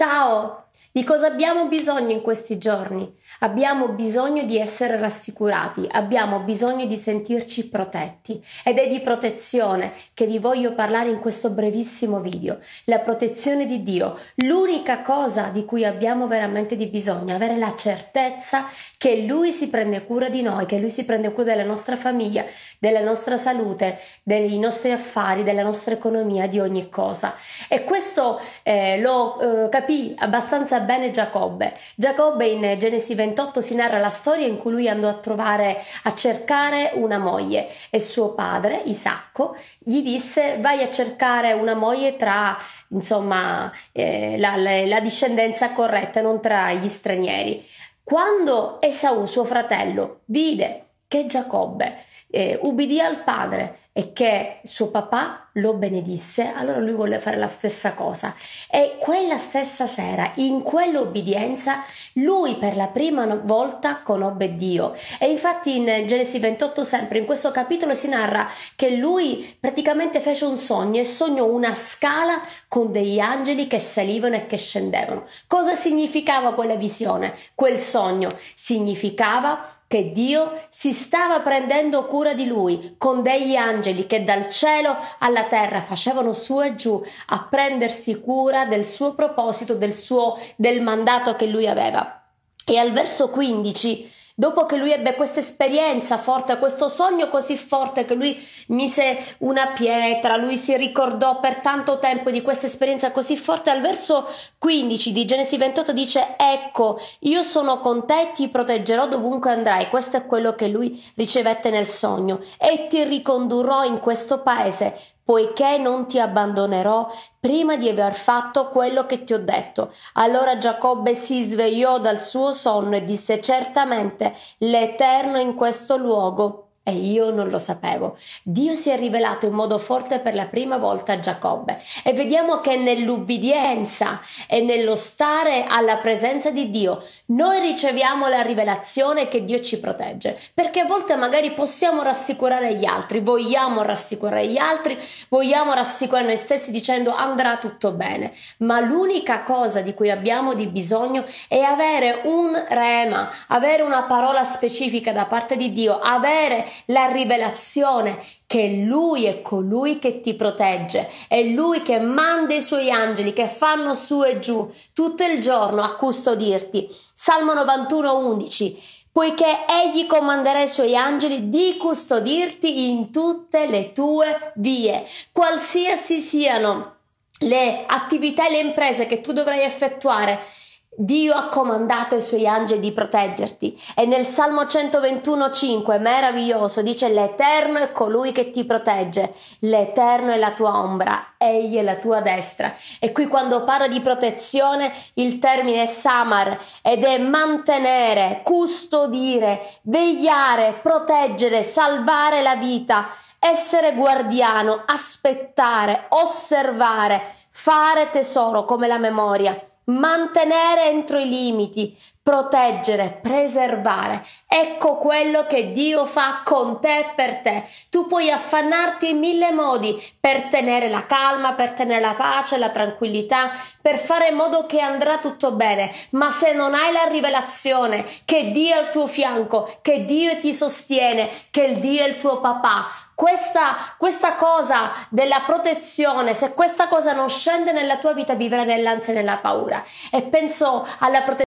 Ciao! Di cosa abbiamo bisogno in questi giorni? Abbiamo bisogno di essere rassicurati, abbiamo bisogno di sentirci protetti ed è di protezione che vi voglio parlare in questo brevissimo video, la protezione di Dio. L'unica cosa di cui abbiamo veramente di bisogno, avere la certezza che Lui si prende cura di noi, che Lui si prende cura della nostra famiglia, della nostra salute, dei nostri affari, della nostra economia, di ogni cosa. E questo eh, lo eh, capì abbastanza bene Giacobbe. Giacobbe in Genesi 28 si narra la storia in cui lui andò a trovare, a cercare una moglie e suo padre, Isacco, gli disse vai a cercare una moglie tra insomma eh, la, la, la discendenza corretta, non tra gli stranieri. Quando Esaù, suo fratello, vide che Giacobbe eh, ubbidì al padre e che suo papà lo benedisse, allora lui volle fare la stessa cosa. E quella stessa sera, in quell'obbedienza, lui per la prima volta conobbe Dio. E infatti in Genesi 28, sempre in questo capitolo, si narra che lui praticamente fece un sogno e sognò una scala con degli angeli che salivano e che scendevano. Cosa significava quella visione? Quel sogno significava che Dio si stava prendendo cura di lui con degli angeli che dal cielo alla terra facevano su e giù a prendersi cura del suo proposito, del suo del mandato che lui aveva. E al verso 15 Dopo che lui ebbe questa esperienza forte, questo sogno così forte che lui mise una pietra, lui si ricordò per tanto tempo di questa esperienza così forte, al verso 15 di Genesi 28 dice ecco io sono con te, ti proteggerò dovunque andrai, questo è quello che lui ricevette nel sogno e ti ricondurrò in questo paese poiché non ti abbandonerò prima di aver fatto quello che ti ho detto. Allora Giacobbe si svegliò dal suo sonno e disse certamente l'Eterno in questo luogo e io non lo sapevo. Dio si è rivelato in modo forte per la prima volta a Giacobbe. E vediamo che nell'ubbidienza e nello stare alla presenza di Dio noi riceviamo la rivelazione che Dio ci protegge, perché a volte magari possiamo rassicurare gli altri, vogliamo rassicurare gli altri, vogliamo rassicurare noi stessi dicendo andrà tutto bene, ma l'unica cosa di cui abbiamo di bisogno è avere un rema, avere una parola specifica da parte di Dio, avere la rivelazione che Lui è colui che ti protegge, è Lui che manda i suoi angeli che fanno su e giù tutto il giorno a custodirti. Salmo 91, 11 poiché egli comanderà i suoi angeli di custodirti in tutte le tue vie, qualsiasi siano le attività e le imprese che tu dovrai effettuare Dio ha comandato ai suoi angeli di proteggerti. E nel Salmo 121,5 meraviglioso dice l'Eterno è colui che ti protegge, l'Eterno è la tua ombra, egli è la tua destra. E qui quando parla di protezione il termine è samar ed è mantenere, custodire, vegliare, proteggere, salvare la vita, essere guardiano, aspettare, osservare, fare tesoro come la memoria mantenere entro i limiti, proteggere, preservare. Ecco quello che Dio fa con te e per te. Tu puoi affannarti in mille modi per tenere la calma, per tenere la pace, la tranquillità, per fare in modo che andrà tutto bene, ma se non hai la rivelazione che Dio è al tuo fianco, che Dio ti sostiene, che il Dio è il tuo papà, questa, questa cosa della protezione, se questa cosa non scende nella tua vita, vivrai nell'ansia e nella paura. E penso alla protezione